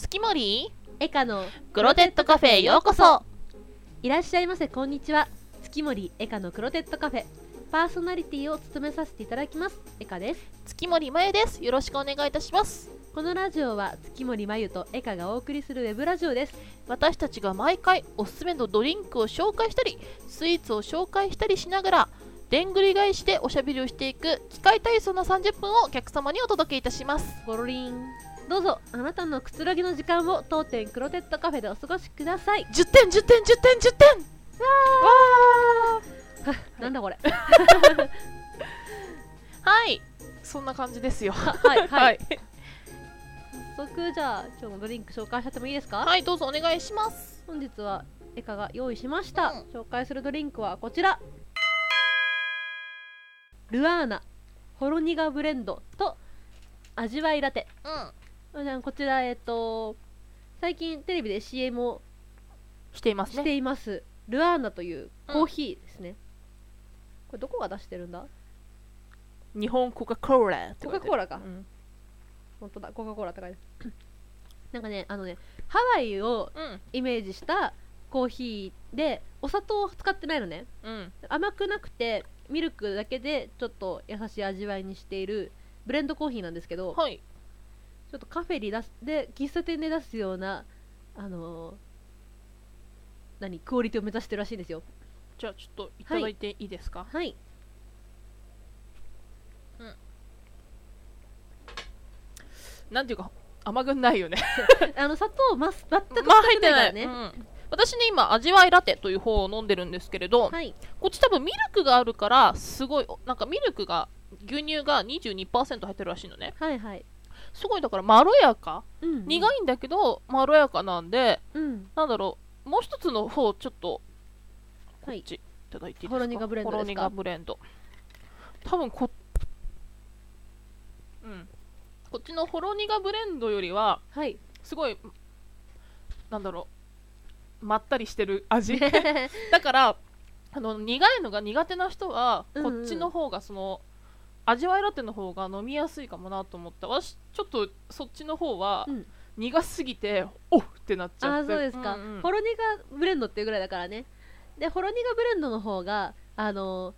月森？エカのクロテッドカフェへようこそ。いらっしゃいませ。こんにちは。月森エカのクロテッドカフェ。パーソナリティを務めさせていただきます。エカです。月森まゆです。よろしくお願いいたします。このラジオは月森まゆとエカがお送りするウェブラジオです。私たちが毎回おすすめのドリンクを紹介したりスイーツを紹介したりしながらでんぐり返しでおしゃべりをしていく機械体操の30分をお客様にお届けいたします。ゴロリンどうぞあなたのくつろぎの時間を当店クロテッドカフェでお過ごしください。10点10点10点10点はなんだこれ。はい。そんな感じですよ。ははいはい、はい、早速じゃあ今日のドリンク紹介しちゃってもいいですか、はい、どうぞお願いします。本日はエカが用意しました、うん。紹介するドリンクはこちら。ルアーナほろ苦ブレンドと味わいラテ。うんこちらえっと最近テレビで CM をしていますね。しています。ルアーナというコーヒーですね、これどこが出してるんだ？日本コカ・コーラコカ・コーラか、うん。本当だ。コカ・コーラって書いてある。なんかねあのねハワイをうん。イメージしたコーヒーでお砂糖を使ってないのね。うん。甘くなくてミルクだけでちょっと優しい味わいにしているブレンドコーヒーなんですけどはいちょっとカフェに出すで喫茶店で出すようなあのー何クオリティを目指してるらしいんですよ。じゃあちょっといただいていいですか、はい。なんていうか甘くないよね。あの砂糖ます全く使まあってない。うん。私ね今味わいラテという方を飲んでるんですけれど、はい。こっち多分ミルクがあるからすごいなんかミルクが牛乳が22%入ってるらしいのね。はいはい、すごいだからまろやか、うん、苦いんだけどまろやかなんでうん。なんだろうもう一つの方ちょっとこはいっちい。ただいていいですか？ほろ苦ブレンドですか？ほろ苦ブレンド。多分こうん。こっちのほろ苦ブレンドよりははい。すごいなんだろうまったりしてる味。だからあの苦いのが苦手な人はうんうん。こっちの方がその、味わいラテの方が飲みやすいかもなと思った。私ちょっとそっちの方はうん。苦すぎてオフってなっちゃって。あーそうですか、んうんほろ苦ブレンドっていうぐらいだからね。でほろ苦ブレンドの方があの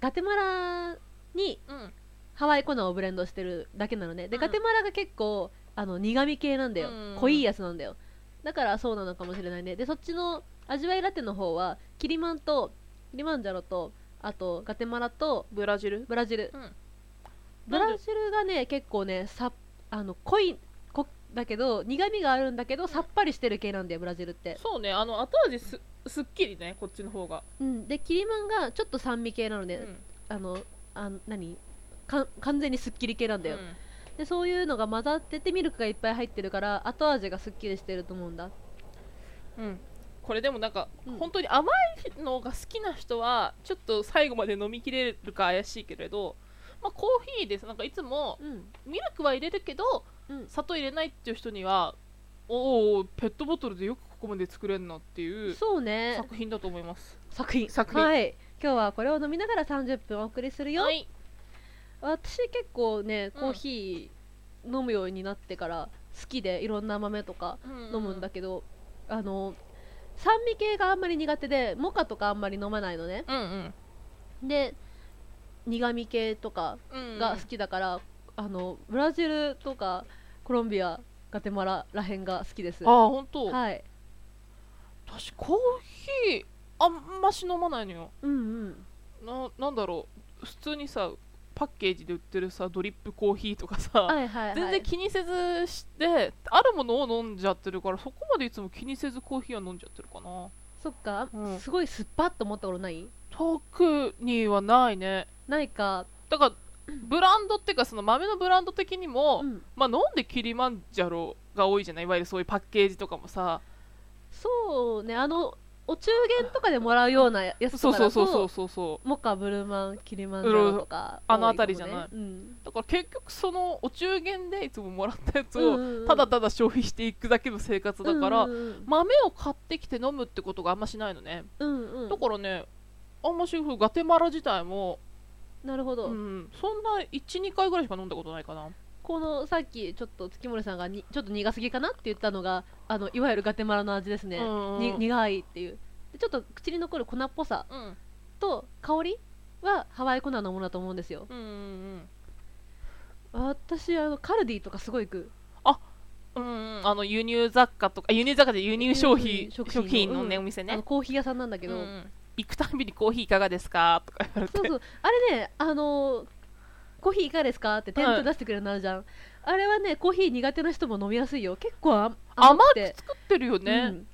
ガテマラにうん。ハワイ粉をブレンドしてるだけなのね。で、うん。ガテマラが結構あの苦味系なんだよ、うん。濃いやつなんだよ。だからそうなのかもしれないね。でそっちの味わいラテの方はキリマンとキリマンジャロとあとガテマラとブラジル。ブラジル。うん。ブラジルがね結構ねさあの濃い濃だけど苦味があるんだけどさっぱりしてる系なんだよブラジルって、そうねあの後味すすっきりねこっちの方が、うん、でキリマンがちょっと酸味系なので、うん。あのあの何？か完全にすっきり系なんだよ、でそういうのが混ざっててミルクがいっぱい入ってるから後味がすっきりしてると思うんだ。うんうんこれでもなんか、うん。本当に甘いのが好きな人はちょっと最後まで飲みきれるか怪しいけれど、まあ、コーヒーです。なんかいつもうん。ミルクは入れるけどうん。砂糖入れないっていう人にはおおペットボトルでよくここまで作れるなっていうそうね。作品だと思います。作品。作品。はい。今日はこれを飲みながら30分お送りするよ、はい。私結構ねうん。コーヒー飲むようになってから好きでいろんな豆とか飲むんだけど、あの酸味系があんまり苦手でモカとかあんまり飲まないのね。うんうん。で苦味系とかうんうん。が好きだから、あのブラジルとかコロンビアガテマラらへんが好きです。ああ本当、はい。私コーヒーあんまし飲まないのよ。うんうん。ななんだろう。普通にさパッケージで売ってるさドリップコーヒーとかさ、はいはいはい。全然気にせずしてあるものを飲んじゃってるからそこまでいつも気にせずコーヒーは飲んじゃってるかな。そっか、うん。すごい酸っぱっと思ったことない？特にはないね。ないか、だからブランドっていうかその豆のブランド的にも、うん、まあ飲んでキリマンジャロが多いじゃない？いわゆるそういうパッケージとかもさ。そうね。あのお中元とかでもらうようなやつそうとかだとそうそうそうそうモカブルマンキリマンジャロとか、あの辺りじゃない。うん。だから結局そのお中元でいつももらったやつをただただ消費していくだけの生活だから、うんうん豆を買ってきて飲むってことがあんましないのね、うんうん。だからねあんましガテマラ自体も、なるほど、うん、そんな12回ぐらいしか飲んだことないかなこのさっきちょっと月森さんがにちょっと苦すぎかなって言ったのがあのいわゆるガテマラの味ですね、うんうんに苦いっていう。でちょっと口に残る粉っぽさうん。と香りはハワイコナンのものだと思うんですよ。うんうん私あのカルディとかすごい行くうんうん。あの輸入雑貨とか輸入雑貨で輸入商品うん食食品のねうん。お店ね。コーヒー屋さんなんだけど、うんうん。行くたんびにコーヒーいかがですかとか言われて。そうそう。あれねあのコーヒーいかがですか？って店頭出してくれるのあるじゃん、あれはねコーヒー苦手な人も飲みやすいよ。結構あ甘くて。く作ってるようねん。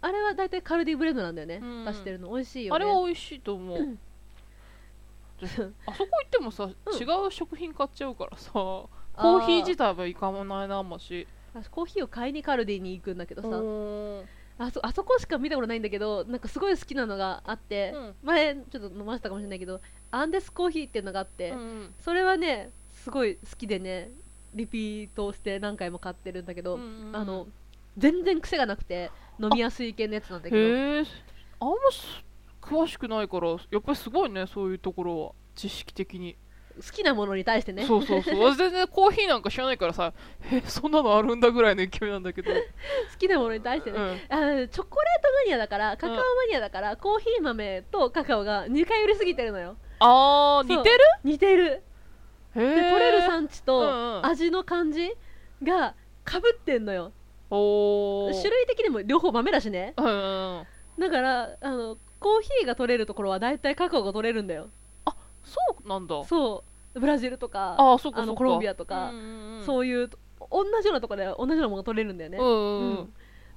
あれは大体カルディブレンドなんだよね、うん。出してるの。美味しいよね。あれは美味しいと思う。うん。であそこ行ってもさうん。違う食品買っちゃうからさコーヒー自体はいかないなあんまし。私コーヒーを買いにカルディに行くんだけどさ、うん。あそあそこしか見たことないんだけどなんかすごい好きなのがあって、うん。前ちょっと飲ませたかもしれないけどアンデスコーヒーっていうのがあって、うんそれはねすごい好きでねリピートして何回も買ってるんだけど、うんあの全然癖がなくて飲みやすい系のやつなんだけど。へえあんます詳しくないからやっぱりすごいねそういうところは。知識的に。好きなものに対してね。そうそうそう。私全然コーヒーなんか知らないからさえそんなのあるんだぐらいの勢いなんだけど、好きなものに対してね、うん、あチョコレートマニアだからカカオマニアだから、コーヒー豆とカカオが2回売れすぎてるのよあー似てる？似てる。へでえ取れる産地うんとうん。味の感じがかぶってんのよ。種類的にも両方豆だしね。だからあのコーヒーが取れるところは大体カカオが取れるんだよ。そうなんだ。そう。ブラジルとかああそうかコロンビアとかそういう同じようなところで同じようなものが取れるんだよね、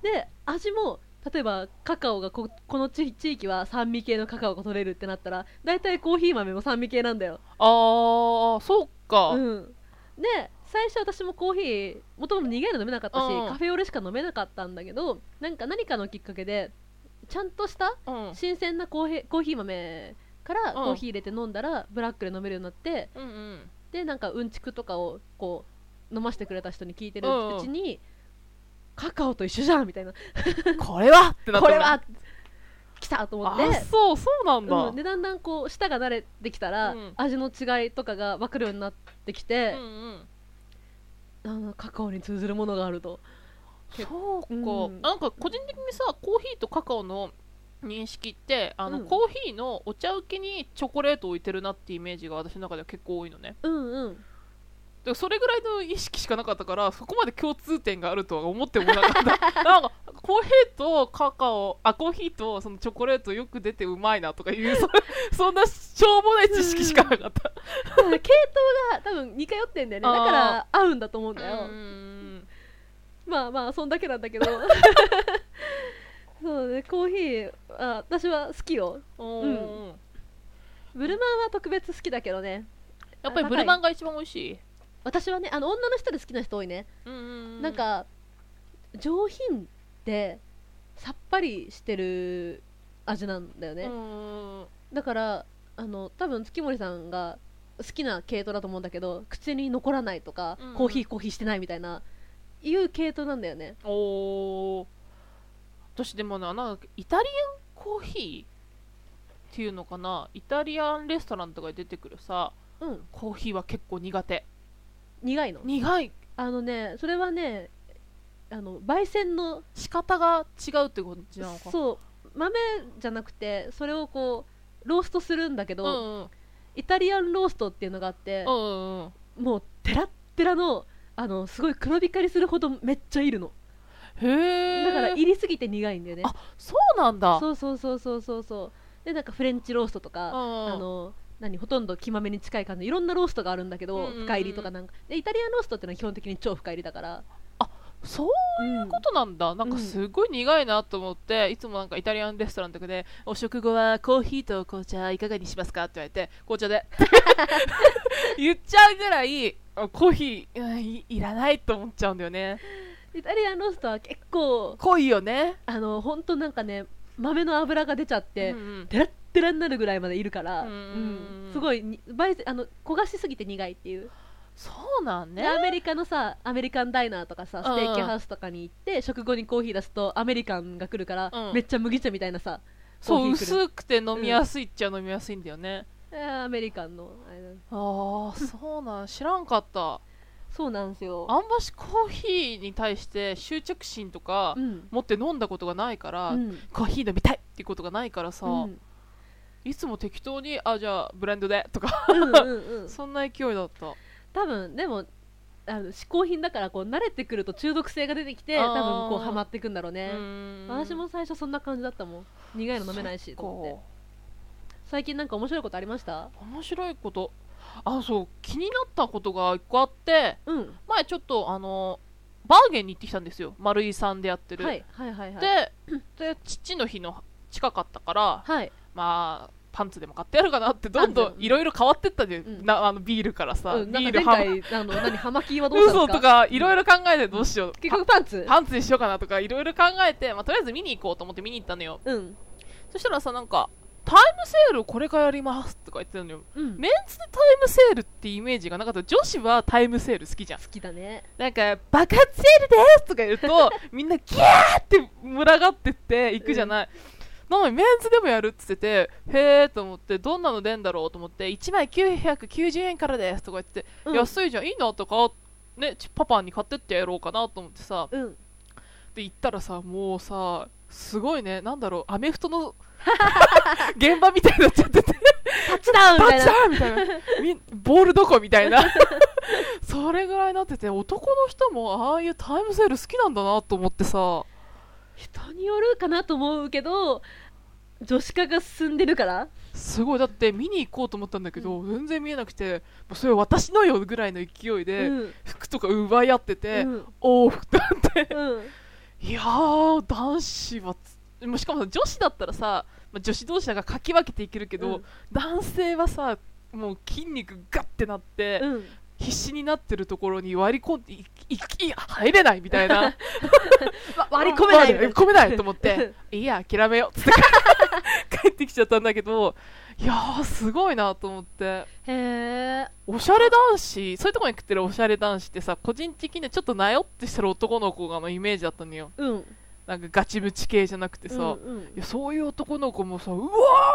で味も例えばカカオがここの地地域は酸味系のカカオが取れるってなったら大体コーヒー豆も酸味系なんだよ、ああそうか、うん、で最初私もコーヒーもともと苦いの飲めなかったし、うん。カフェオレしか飲めなかったんだけどなんか何かのきっかけでちゃんとしたうん。新鮮なコーヒーコーヒー豆からん。コーヒー入れて飲んだらブラックで飲めるようになってうんうん。でなんかうんちくとかをこう飲ませてくれた人に聞いてるうんうん。うちに、カカオと一緒じゃんみたいな。これは？ってなったのこれは？来たと思って。あそうそうなんだ、うん、でだんだんこう舌が慣れてきたら、うん。味の違いとかが分かるようになってきてうん、うん。あのカカオに通ずるものがあると。そうか、うん。なんか個人的にさコーヒーとカカオの認識ってあの、うん。コーヒーのお茶受けにチョコレートを置いてるなっていうイメージが私の中では結構多いのね。うんうんだからそれぐらいの意識しかなかったからそこまで共通点があるとは思ってもなかった。なんかコーヒーとカカオあコーヒーとそのチョコレートよく出てうまいなとかいうそ そんなしょうもない知識しかなかった、系統が多分似通ってんだよね。だから合うんだと思うんだよ、うん。まあまあそんだけなんだけど。そうねコーヒーあ私は好きよ。うんうん。ブルマンは特別好きだけどね。やっぱりブルマンが一番美味しい、私はねあの女の人で好きな人多いね、うんうんうん。なんか上品でさっぱりしてる味なんだよね、うんだからあの多分月森さんが好きな系統だと思うんだけど口に残らないとか、うんうん。コーヒーコーヒーしてないみたいないう系統なんだよね。おー。私でもななんかイタリアンコーヒーっていうのかな？イタリアンレストランとかで出てくるさうん。コーヒーは結構苦手苦いの？苦い。あのねそれはねあの焙煎の仕方が違うってことなのか？そう。豆じゃなくてそれをこうローストするんだけど、うんうんイタリアンローストっていうのがあってう、んうんうん。もうテラッテラのあのすごい黒光りするほどめっちゃいるの。へえだから入りすぎて苦いんだよね。あそうなんだ。そうそうそうそうそう。そうでなんかフレンチローストとか、うん。あの何ほとんど黄豆に近い感じ。いろんなローストがあるんだけど、うんうんうん。深入りとかなんか。でイタリアンローストってのは基本的に超深入りだから。そううんことなんだ。なんかすごい苦いなと思って、いつもなんかイタリアンレストランとかでお食後はコーヒーと紅茶いかがにしますか？って言われて紅茶で。言っちゃうぐらいあコーヒーうんいいらないと思っちゃうんだよね。イタリアンローストは結構濃いよね。あの本当なんかね豆の油が出ちゃって、うんうん。テラッテラになるぐらいまでいるから、うんうんうんすごいあの焦がしすぎて苦いっていう、そうなんね。でアメリカのさアメリカンダイナーとかさうんステーキハウスとかに行って、食後にコーヒー出すとアメリカンが来るから、うん。めっちゃ麦茶みたいなさそう薄くて飲みやすいっちゃ飲みやすいんだよね、えーアメリカンのああそうなん知らんかったそうなんですよ。あんましコーヒーに対して執着心とかうん。持って飲んだことがないから、うん。コーヒー飲みたいっていうことがないからさ、うん。いつも適当にあじゃあブレンドでとかうんうんうん。そんな勢いだった。多分でもあの嗜好品だからこう慣れてくると中毒性が出てきてあー。多分こうハマっていくんだろううね。ーん。私も最初そんな感じだったもん。苦いの飲めないしと思って。こ最近なんか面白いことありました？う面白いことあそう気になったことが一個あってうん。前ちょっとあのバーゲンに行ってきたんですよ。丸井さんでやってる、はいはいはいはい。でで父の日の近かったからはい。まあパンツでも買ってやるかなってどんどんいろいろ変わってったで、うん。なあのビールからさ、うん、ビールは前回あの何葉巻はどうしたんですか？嘘とかいろいろ考えてどうしよう。結局パンツ。パンツにしようかなとかいろいろ考えて、まあ、とりあえず見に行こうと思って見に行ったのよ。うん。そしたらさなんかタイムセールこれからやりますとか言ってたのようん。メンズでタイムセールってイメージがなかった女子はタイムセール好きじゃん。好きだね。なんか爆発セールですとか言うと みんなギャーって群がってって行くじゃない、なのにメンズでもやるって言っててへーと思ってどんなの出んだろうと思って1枚990円からですとか言って、うん。安いじゃんいいなとか？ねちパパに買ってってやろうかなと思ってさ。うん。で行ったらさもうさすごいねなんだろうアメフトの 現場みたいになっちゃってて。タッチダウンみタッチたいなたいな。みボールどこみたいな。それぐらいになってて男の人もああいうタイムセール好きなんだなと思ってさ。人によるかなと思うけど女子化が進んでるから。すごい。だって見に行こうと思ったんだけど、全然見えなくてそれ私のよぐらいの勢いで、うん。服とか奪い合ってて、うん。おお服って。なってうん。いやー男子はつもうしかもさ女子だったらさ、まあ、女子同士だからかき分けていけるけど、うん。男性はさもう筋肉ガッてなって、うん。必死になってるところに割り込んでいいいや入れないみたいな。わ割り込めない割り込めないと思って いいや諦めようって 帰ってきちゃったんだけどいやーすごいなと思って。へえおしゃれ男子そういうところに食ってるおしゃれ男子ってさ個人的にはちょっとなよってしてる男の子がのイメージだったのよ。うんなんかガチムチ系じゃなくてさ、うんうん。いやそういう男の子もさうわ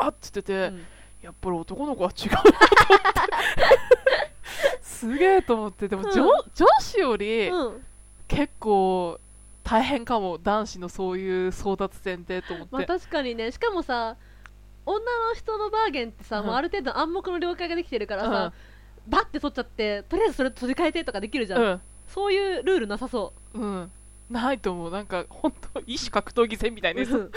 ーって言ってて、うん。やっぱり男の子は違うなと思って。すげえと思って。でも女,、うん。女子よりうん。結構大変かも男子のそういう争奪戦ってと思って、まあ確かにね。しかもさ女の人のバーゲンってさ、うん。もうある程度暗黙の了解ができてるからさ、バッて取っちゃってとりあえずそれ取り替えてとかできるじゃん、うん。そういうルールなさそうんないと思う。なんか本当異種格闘技戦みたう、いなやつ。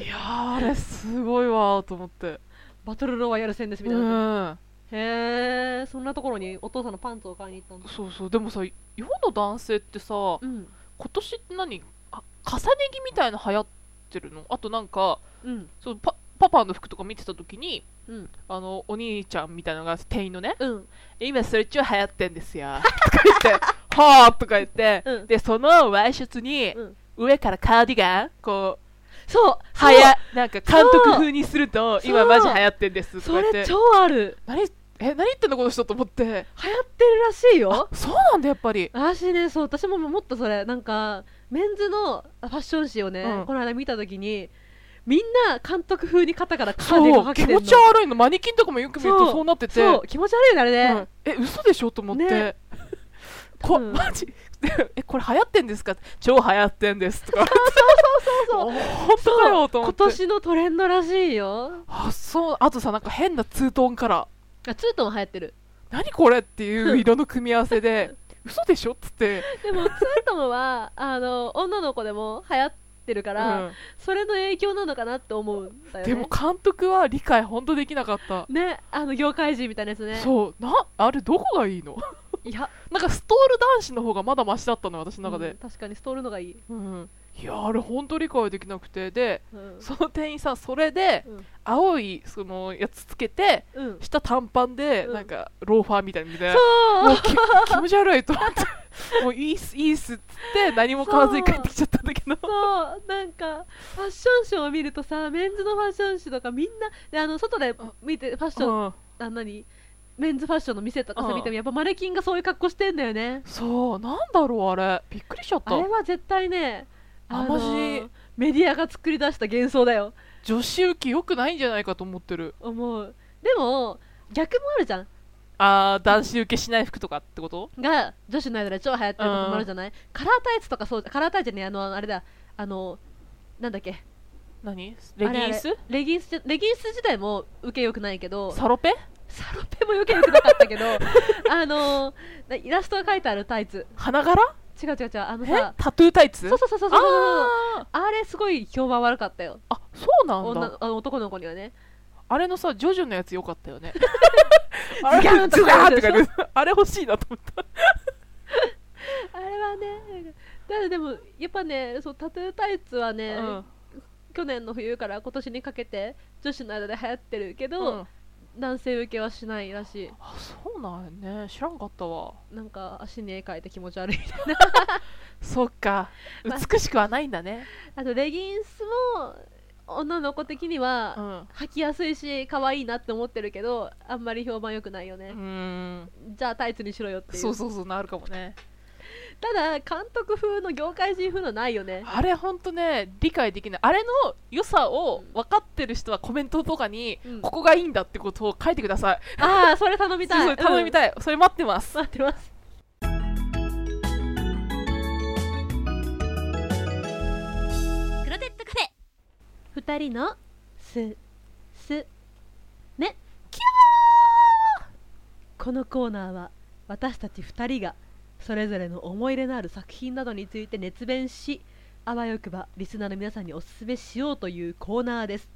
いやーあれすごいわーと思って。バトルロワイヤル戦ですみうたいな、ん。へえそんなところにお父さんのパンツを買いに行ったんだ。そうそう。でもさ世の男性ってさうん。今年って何？あ重ね着みたいな流行ってるの？あとなんかうん。そうパパパの服とか見てた時にうん。あのお兄ちゃんみたいなのが店員のねうん今それ超流行ってんですよとか言ってはあとか言って、うん。でそのワイシャツにうん。上からカーディガンこうそうはやなんか監督風にすると今マジ流行ってんですとそれ超ある。何え何言ってんのこの人と思って。流行ってるらしいよ。あそうなんだやっぱり。私ねそう私も思ったそれなんかメンズのファッション誌をね、うん。この間見た時にみんな監督風に肩からカーディガンかけてんの。持ち悪いの。マニキンとかもよく見るとそう。なってて。気持ち悪いよねあれね、うん。え嘘でしょと思って、ねこうん。マジ？で えこれ流行ってんですか？超流行ってんですとか。そうそう 本当かよと思って。今年のトレンドらしいよ。あそう。あとさなんか変なツートンカラーあツートン流行ってる。何これっていう色の組み合わせで。嘘でしょ？っつって、でもツートンはあの女の子でも流行ってるから、うん。それの影響なのかなって思うんだよね。でも監督は理解本当できなかった、ねあの業界人みたいなやつね。そう。なあれどこがいいの？いや、なんかストール男子の方がまだマシだったのよ私の中うんで、確かにストールのがいい、うん。いやあれ本当理解できなくて。でうん。その店員さんそれでうん。青いそのやつつけてうん、下短パンでうん。なんかローファーみたいなみたいな気持ち悪いと思って。もういいっすいいっすっつって何も買わずに帰ってきちゃったんだけど。そう。なんかファッションショーを見るとさメンズのファッション誌とかみんなであの外で見てファッション、うん。あ何？メンズファッションの店とかさうん見てもやっぱマネキンがそういう格好してんだよね。そうなんだろうあれ。びっくりしちゃった。あれは絶対ねあまじ。メディアが作り出した幻想だよ。女子受け良くないんじゃないかと思ってる。思う。でも逆もあるじゃん。あー男子受けしない服とかってこと？が女子の間で超流行ってることもあるじゃない、カラータイツとかそうカラータイツねえあのあれだ。あのなんだっけ？何？レギンス？レギンスレギンス自体も受けよくないけど。サロペ？サロペも余計よくなかったけど あのなイラストが書いてあるタイツ。花柄？違う違う違うあのえ？さタトゥータイツ？そうそうそうそうあーあれすごい評判悪かったよあそうなん女だあの男の子にはねあれのさジョジョのやつよかったよねズガーンとズガってか感じあれ欲しいなと思ったあれはねだからでもやっぱねそうタトゥータイツはね、うん去年の冬から今年にかけて女子の間で流行ってるけうど、ん男性受けはしないらしい。あそうなんやね。知らんかったわ。なんか足に絵描いて気持ち悪いみたいな。そっか。まあ美しくはないんだね。あとレギンスも女の子的には、うん。履きやすいし可愛いなって思ってるけどあんまり評判良くないようね、ん。じゃあタイツにしろよっていう。そうそうそうなるかもね。ただ監督風の業界人風のないよね。あれほんとね理解できない。あれの良さを分かってる人はコメントとかに、うん。ここがいいんだってことを書いてください。ああそれ頼みたい。頼みい、たい、それ待ってます。うん待ってます。クロテッドカフェ。二人のすすね。キこのコーナーは私たち2人がそれぞれの思い入れのある作品などについて熱弁しあわよくばリスナーの皆さんにおすすめしようというコーナーです。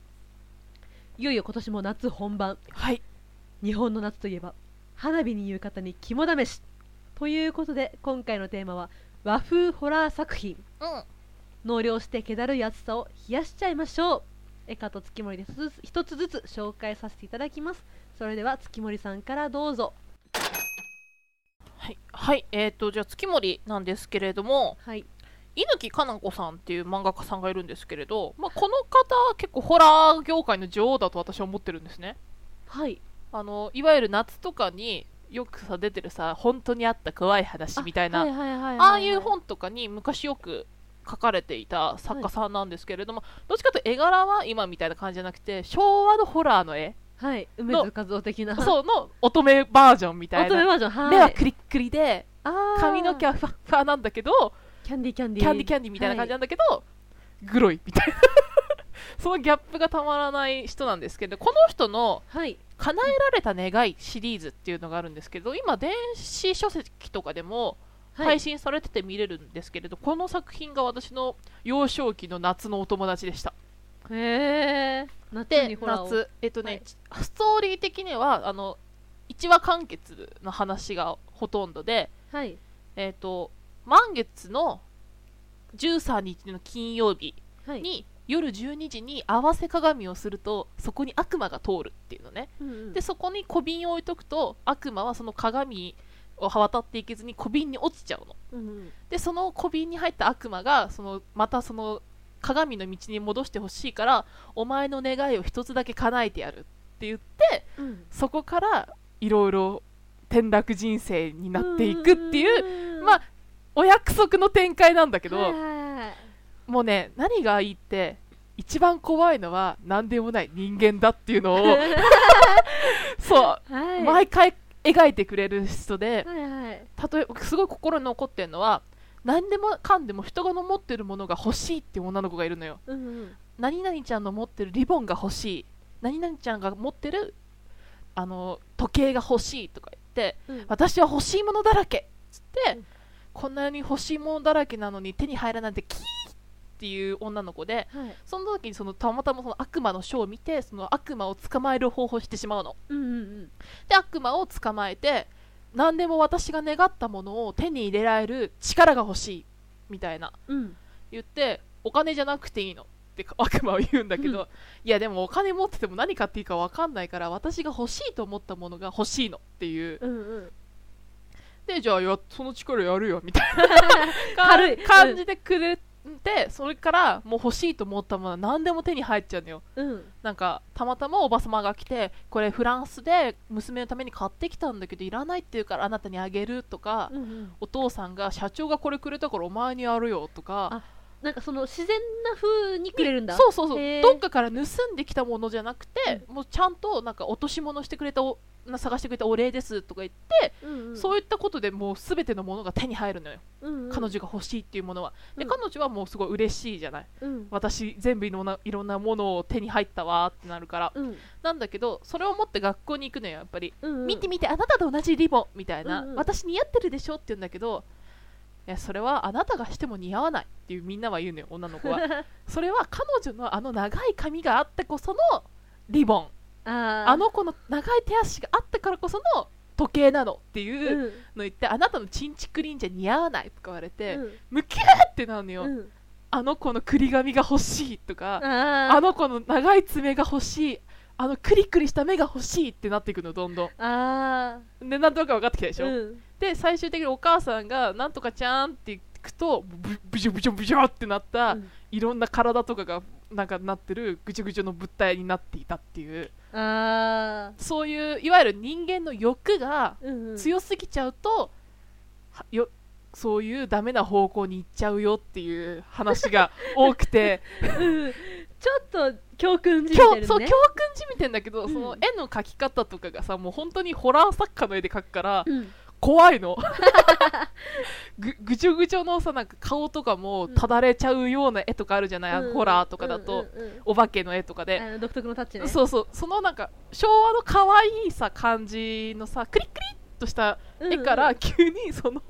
いよいよ今年も夏本番。はい。日本の夏といえば花火に言う方に肝試しということで今回のテーマは和風ホラー作品。うん。納涼して気だるい暑さを冷やしちゃいましょう。エカと月森で一つずつ紹介させていただきます。それでは月森さんからどうぞはい、はい、えー、とじゃあ月森なんですけれどもはい。猪木かな子さんっていう漫画家さんがいるんですけれど、まあ、この方は結構ホラー業界の女王だと私は思ってるんですね。はい。あのいわゆる夏とかによくさ出てるさ本当にあった怖い話みたいなはいはいはいはい。ああいう本とかに昔よく書かれていた作家さんなんですけれども、どっちかというと絵柄は今みたいな感じじゃなくて昭和のホラーの絵はい。梅津和夫的な。そうの乙女バージョンみたいな。乙女バージョンはい。目はクリックリで髪の毛はふわっふわなんだけどキャンディーキャンディー。キャンディーキャンディーみたいな感じなんだけど、グロいみたいな。そのギャップがたまらない人なんですけどこの人のはい「叶えられた願い」シリーズっていうのがあるんですけど今電子書籍とかでもはい。配信されてて見れるんですけれど、この作品が私の幼少期の夏のお友達でしたへえ夏にでホラーを。夏。えっとね、はい。ストーリー的にはあの1話完結の話がほとんどではい。えっ、と満月の13日の金曜日はい。に夜12時に合わせ鏡をするとそこに悪魔が通るっていうのね。うんうん。でそこに小瓶を置いとくと悪魔はその鏡を渡っていけずに小瓶に落ちちゃうの。うんうん。でその小瓶に入った悪魔がそのまたその鏡の道に戻してほしいからお前の願いを一つだけ叶えてやるって言ってうん。そこからいろいろ転落人生になっていくっていううまあお約束の展開なんだけど、もうね何がいいって一番怖いのは何でもない人間だっていうのを そう、はい。毎回描いてくれる人ではいはい。例えばすごい心に残ってるのは何でもかんでも人が持ってるものが欲しいっていう女の子がいるのよ。うんうん。何々ちゃんの持ってるリボンが欲しい。何々ちゃんが持ってるあの時計が欲しいとか言ってうん。私は欲しいものだらけっつって、うん。こんなに欲しいものだらけなのに手に入らないってキーっていう女の子ではい。その時にそのたまたまその悪魔のショーを見てその悪魔を捕まえる方法をしてしまうの。うんうんうん。で悪魔を捕まえて何でも私が願ったものを手に入れられる力が欲しいみたいな。うん。言ってお金じゃなくていいのって悪魔は言うんだけど、うん。いやでもお金持ってても何買っていいか分かんないから私が欲しいと思ったものが欲しいのっていう。うんうん。でじゃあやその力やるよみたいな。軽い。感じでくれてそれからもう欲しいと思ったものは何でも手に入っちゃうのよ。うん。なんかたまたまおばさまが来てこれフランスで娘のために買ってきたんだけどいらないって言うからあなたにあげるとか、うんうん。お父さんが社長がこれくれたからお前にやるよとかあなんかその自然な風にくれるんだ。そうそうそう。どっかから盗んできたものじゃなくて、もうちゃんとなんか落とし物してくれたおな探してくれたお礼ですとか言って、うんうん。そういったことでもう全てのものが手に入るのよ、うんうん。彼女が欲しいっていうものは。で、うん。彼女はもうすごい嬉しいじゃない。うん。私全部いろんないろんなものを手に入ったわーってなるから。うん。なんだけどそれを持って学校に行くのよやっぱり、うんうん。見て見てあなたと同じリボンみたいな、うんうん。私似合ってるでしょって言うんだけどいやそれはあなたがしても似合わないっていうみんなは言うのよ女の子は。それは彼女のあの長い髪があってこそのリボン。あの子の長い手足があってからこその時計なのっていううんの言って、あなたのチンチクリンじゃ似合わないとか言われて、うん。ムキューってなるのよ、うん。あの子の栗り髪が欲しいとか、ああの子の長い爪が欲しいあのクリクリした目が欲しいってなっていくのどんどあんでなんとなく分かってきたでしょ、うんで最終的にお母さんがなんとかちゃんっていくとブブジョブジョブジョってなった、うん。いろんな体とかがなんかなってるぐちょぐちょの物体になっていたっていう。あそういういわゆる人間の欲が強すぎちゃうと、はよそういうダメな方向に行っちゃうよっていう話が多くて。うん。ちょっと教訓じみ今てるね。日そう教訓じみてんだけど、うん。その絵の描き方とかがさもう本当にホラー作家の絵で描くから、うん怖いの。ぐぐちょぐちょのさなんか顔とかもただれちゃうような絵とかあるじゃない、あのホラーとかだと、うんうんうん。お化けの絵とかで、独特のタッチね。そうそう。そのなんか昭和の可愛いさ感じのさクリックリッとした絵から急にその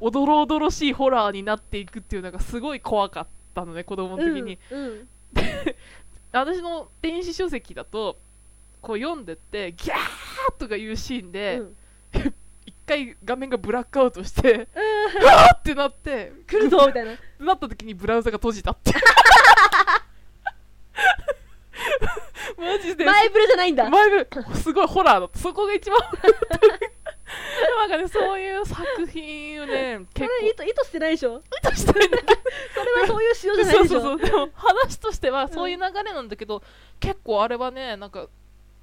おどろおどろしいホラーになっていくっていうのがすごい怖かったのね子供の時に、うんうん。私の電子書籍だとこう読んでってギャーとかいうシーンで、うん。一回画面がブラックアウトして、うん。うわーってなって来るぞみたいな。なった時にブラウザが閉じたってマジで。前触れじゃないんだ。前部すごいホラーだった。そこが一番。なんかねそういう作品をねそ結れ意図意図してないでしょ？構意図してるんだけど。それはそういう仕様じゃないそうでしょ？そうそうでも話としてはそういう流れなんだけど、結構あれはねなんか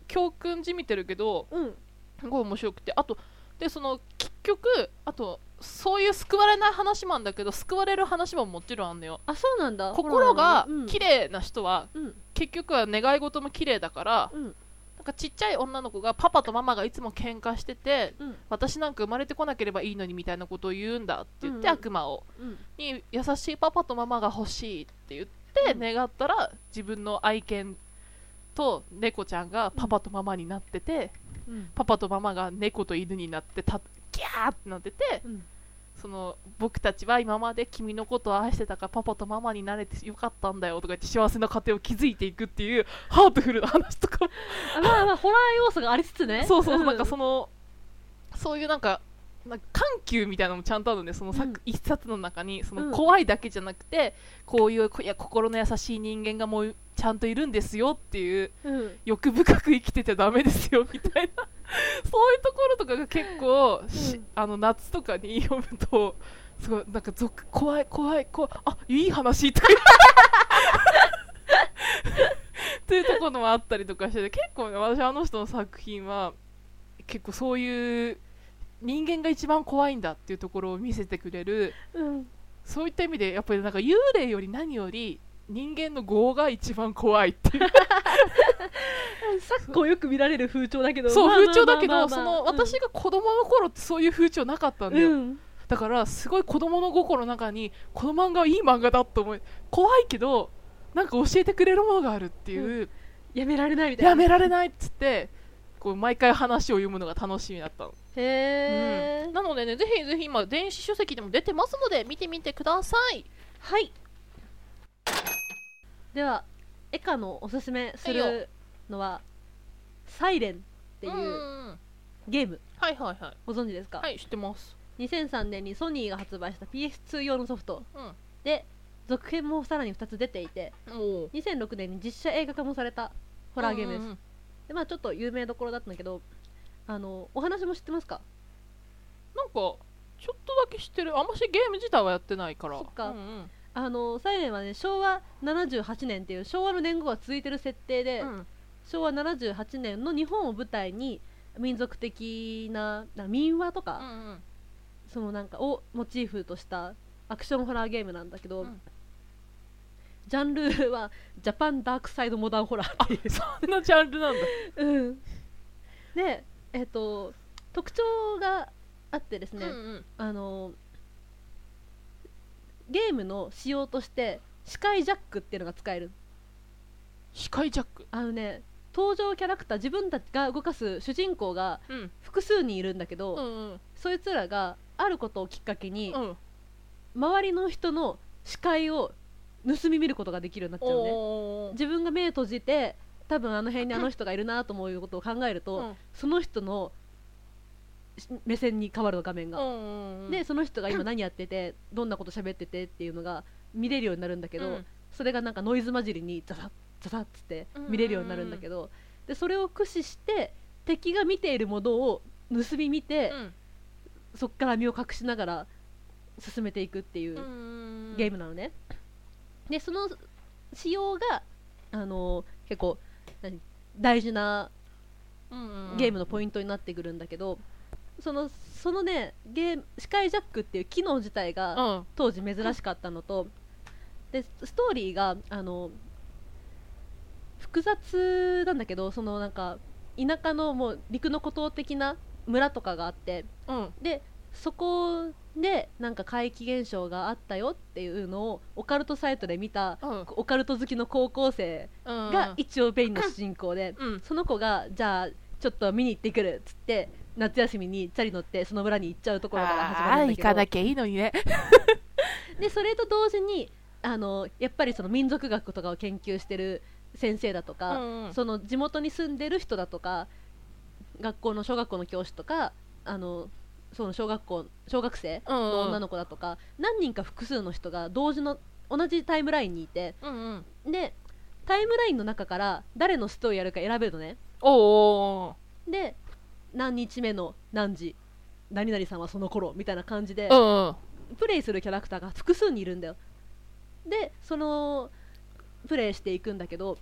教訓じみてるけどうん。すごい面白くて。あとでその結局あとそういう救われない話もあるんだけど救われる話ももちろんあんのよ。あそうなんだ。心がうん。綺麗な人はうん。結局は願い事も綺麗だからうん。なんかちっちゃい女の子がパパとママがいつも喧嘩しててうん。私なんか生まれてこなければいいのにみたいなことを言うんだって言って、うんうん。悪魔を。うん。に優しいパパとママが欲しいって言ってうん。願ったら自分の愛犬と猫ちゃんがパパとママになってて、うん。パパとママが猫と犬になってたギャーってなっててうん。その僕たちは今まで君のことを愛してたからパパとママになれてよかったんだよとか言って幸せな家庭を築いていくっていうハートフルな話とかまあまあホラー要素がありつつね。そうそう、ん。なんかそのそういうなんかなんか緩急みたいなのもちゃんとあるんでその作、うん。一冊の中にそのうん。怖いだけじゃなくて、こういうこいや心の優しい人間がもうちゃんといるんですよっていううん。欲深く生きててダメですよみたいな。そういうところとかが結構、しうん。あの夏とかに読むとすごいなんか怖い怖い怖いあいい話とか っていうところもあったりとかして結構ね私あの人の作品は結構そういう人間が一番怖いんだっていうところを見せてくれる。うん。そういった意味でやっぱりなんか幽霊より何より人間の業が一番怖いっていう。昨今よく見られる風潮だけど。そう風潮だけどそのまあ私が子供の頃ってそういう風潮なかったんだよ、うん。だからすごい子供の心の中にこの漫画はいい漫画だと思い怖いけどなんか教えてくれるものがあるっていう、やめられないみたいな。やめられないっつってこう毎回話を読むのが楽しみだったの、へえ、うん。なのでねぜひぜひ今電子書籍でも出てますので見てみてください。はいではエカのおすすめするのは「サイレン」っていううんゲーム。はいはいはい。ご存知ですか、はい知ってます。2003年にソニーが発売した PS2 用のソフト。うん。で続編もさらに2つ出ていてもう。2006年に実写映画化もされたホラーゲームです、でまあちょっと有名どころだったんだけどあのお話も知ってますか？なんかちょっとだけ知ってる。あんましゲーム自体はやってないから。そっか。うんうんあのサイレンはね昭和78年っていう昭和の年号が続いてる設定で、うん。昭和78年の日本を舞台に民族的なな民話とか、うんうん。そのなんかをモチーフとしたアクションホラーゲームなんだけど、うん。ジャンルはジャパンダークサイドモダンホラー。っていうそんなジャンルなんだ。うん。でえっ、と特徴があってですね、うんうん。あのゲームの仕様として視界ジャックっていうのが使える。視界ジャック？あのね登場キャラクター自分たちが動かす主人公がうん。複数人いるんだけど、うんうん。そいつらがあることをきっかけに、うん。周りの人の視界を盗み見ることができるようになっちゃうのね。おー。自分が目閉じて多分あの辺にあの人がいるなと思うことを考えると、うん。その人のし目線に変わるの画面が、でその人が今何やってて どんなこと喋っててっていうのが見れるようになるんだけど、うん。それがなんかノイズ混じりにザザッザザッつって見れるようになるんだけど、でそれを駆使して敵が見ているものを盗み見て、うん。そっから身を隠しながら進めていくっていううんゲームなのね、でその仕様があの結構何大事なゲームのポイントになってくるんだけど、そのそのねゲーム視界ジャックっていう機能自体がうん。当時珍しかったのとでストーリーがあの複雑なんだけどそのなんか田舎のもう陸の孤島的な村とかがあってうん。でそこでなんか怪奇現象があったよっていうのをオカルトサイトで見たうん。オカルト好きの高校生うん。が一応メインの主人公で、うん。その子がじゃあちょっと見に行ってくるっつって夏休みにチャリ乗ってその村に行っちゃうところから始まるんだけど。行かなきゃいいのにね。でそれと同時にあのやっぱりその民族学とかを研究してる先生だとか、うんうん。その地元に住んでる人だとか学校の小学校の教師とかあのその小学校小学生の女の子だとか、何人か複数の人が同時の同じタイムラインにいてうんうん。でタイムラインの中から誰のストーリーやるか選べるのねおおで何日目の何時何々さんはその頃みたいな感じでうんうん。プレイするキャラクターが複数にいるんだよ。でそのプレイしていくんだけど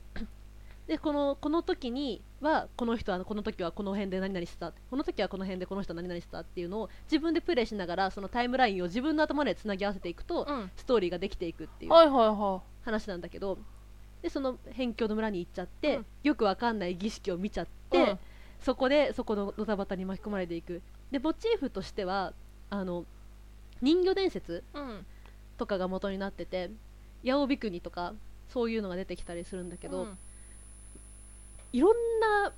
でこのこの時にはこの人はこの時はこの辺で何々した。この時はこの辺でこの人は何々したっていうのを自分でプレイしながらそのタイムラインを自分の頭でつなぎ合わせていくと、うん。ストーリーができていくっていうはいはいは話なんだけどでその辺境の村に行っちゃって、うん。よくわかんない儀式を見ちゃっいて、そこでそこのドタバタに巻き込まれていく。でモチーフとしてはあの人魚伝説うん。うんとかが元になってて八尾ビクニとかそういうのが出てきたりするんだけど、うん。いろんな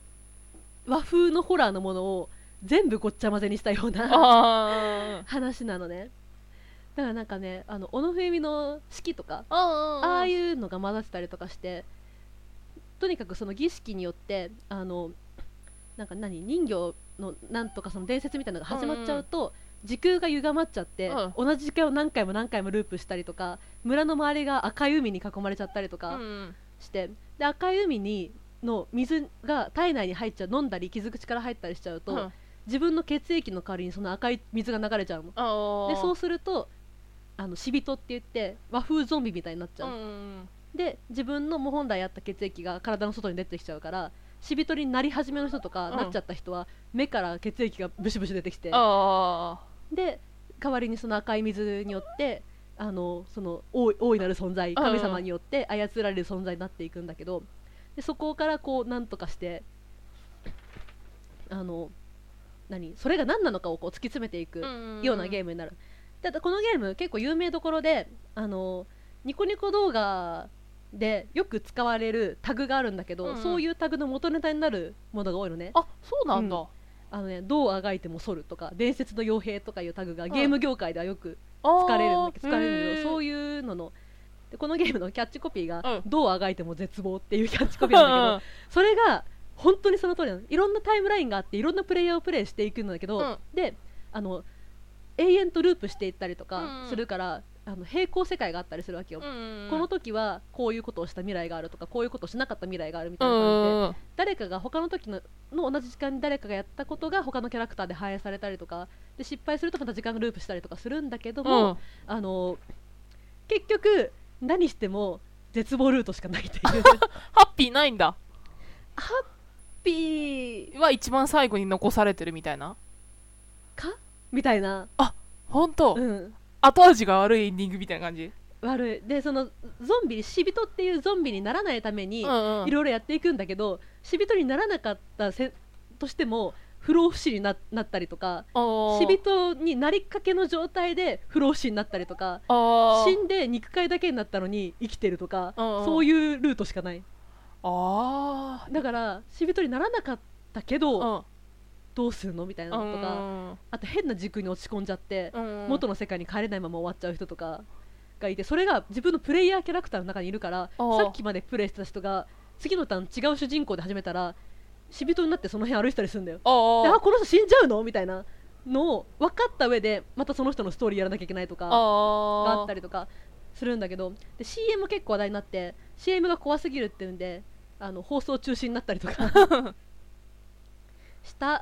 和風のホラーのものを全部ごっちゃ混ぜにしたような話なのね。だからなんかねあの小野冬美の式とかああいうのが混ざってたりとかしてとにかくその儀式によってあのなんか何人形のなんとかその伝説みたいなのが始まっちゃうと、時空が歪まっちゃって、うん。同じ時間を何回も何回もループしたりとか村の周りが赤い海に囲まれちゃったりとんかうんして、で赤い海にの水が体内に入っちゃう飲んだり傷口から入ったりしちゃうと、うん。自分の血液の代わりにその赤い水が流れちゃうの。でそうするとあの死人って言って和風ゾンビみたいになっちゃう、うんで自分のもう本来あった血液が体の外に出てきちゃうから死人になり始めの人とか、うん。なっちゃった人は目から血液がブシブシ出てきて。あで代わりにその赤い水によってあのその大い大いなる存在神様によって操られる存在になっていくんだけどでそこからこうなんとかしてあの何？それが何なのかをこう突き詰めていくーようなゲームになる。ただこのゲーム結構有名どころであのニコニコ動画でよく使われるタグがあるんだけど、うんうん。そういうタグの元ネタになるものが多いのね。あそうなんだ、うん。あのねどうあがいても反るとか伝説の傭兵とかいうタグがゲーム業界ではよく使われるんだけど、使われるんだけどそういいうのの。でこのゲームのキャッチコピーが、うん。どうあがいても絶望っていうキャッチコピーなんだけど、それが本当にその通りなの。いろんなタイムラインがあっていろんなプレイヤーをプレイしていくんだけど、うん。であの永遠とループしていったりとうんかうん。するから、あの平行世界があったりするわけよ、うんこの時はこういうことをした未来があるとかこういうことをしなかった未来があるみたういな感じで、ん誰かが他の時のの同じ時間に誰かがやったことが他のキャラクターで反映されたりとかで失敗するとまた時間がループしたりとかするんだけどうも、ん。あの結局何しても絶望ルートしかないっていう。ハッピーないんだ。ハッピー。は一番最後に残されてるみたいな。か？みたいな、本当、うん、後味が悪いエンディングみたいな感じ？悪い。でそのゾンビ死人っていうゾンビにならないためにうんうん。いろいろやっていくんだけど死人にならなかったせとしても不老不死にななったりとか死人になりかけの状態で不老不死になったりとか死んで肉塊だけになったのに生きてるとかうんうん。そういうルートしかない。あだから死人にならなかったけーどどうするの？みたいなうんのとかあと変な軸に落ち込んじゃってうん。元の世界に帰れないまま終わっちゃう人とかがいてそれが自分のプレイヤーキャラクターの中にいるからさっきまでプレイしてた人が次のターン違う主人公で始めたら死人になってその辺歩いてたりするんだよ。であこの人死んじゃうの？みたいなのを分かった上でまたその人のストーリーやらなきゃいけないとかがあ。あったりとかするんだけどで CM 結構話題になって CM が怖すぎるっていうんであの放送中止になったりとか した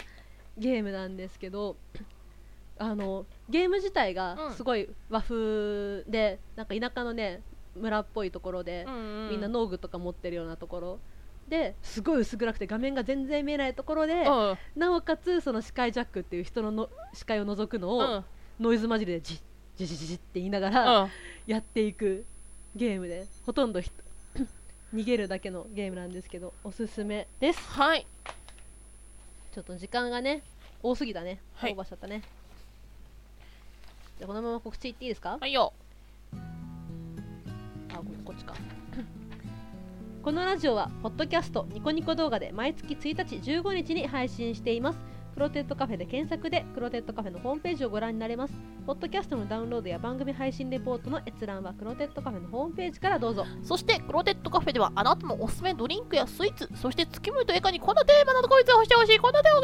ゲームなんですけどあのゲーム自体がうん。すごい和風で、なんか田舎のね村っぽいところで、みんな農具とか持ってるようなところ。ですごい薄暗くて画面が全然見えないところで、うん。なおかつその視界ジャックっていう人のの視界を覗くのを、うん。ノイズ混じりでジッジジジジって言いながうら、ん。やっていくゲームでほとんどひ 逃げるだけのゲームなんですけどおすすめです。はいちょっと時間がね多すぎたね、はい。オーバーしちゃったね。じゃあこのまま告知いっていいですか、はいよ。あごめんこっちか。このラジオはポッドキャストニコニコ動画で毎月1日15日に配信していますクロテッドカフェで検索でクロテッドカフェのホームページをご覧になれます。ポッドキャストのダウンロードや番組配信レポートの閲覧はクロテッドカフェのホームページからどうぞ。そしてクロテッドカフェではあなたのおすすめドリンクやスイーツそして月森とエカにこのテーマなどこいつをしてほしいこのテーマを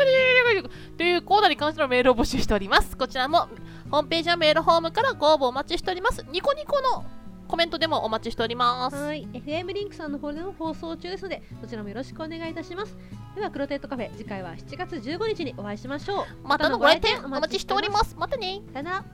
というコーナーに関してのメールを募集しております。こちらもホームページやメールフォームからご応募お待ちしております。ニコニコのコメントでもお待ちしております。はい。FM リンクさんの方でも放送中ですのでそちらもよろしくお願いいたします。ではクロテッドカフェ次回は7月15日にお会いしましょう。またのご来店お待ちしております。またね。さよなら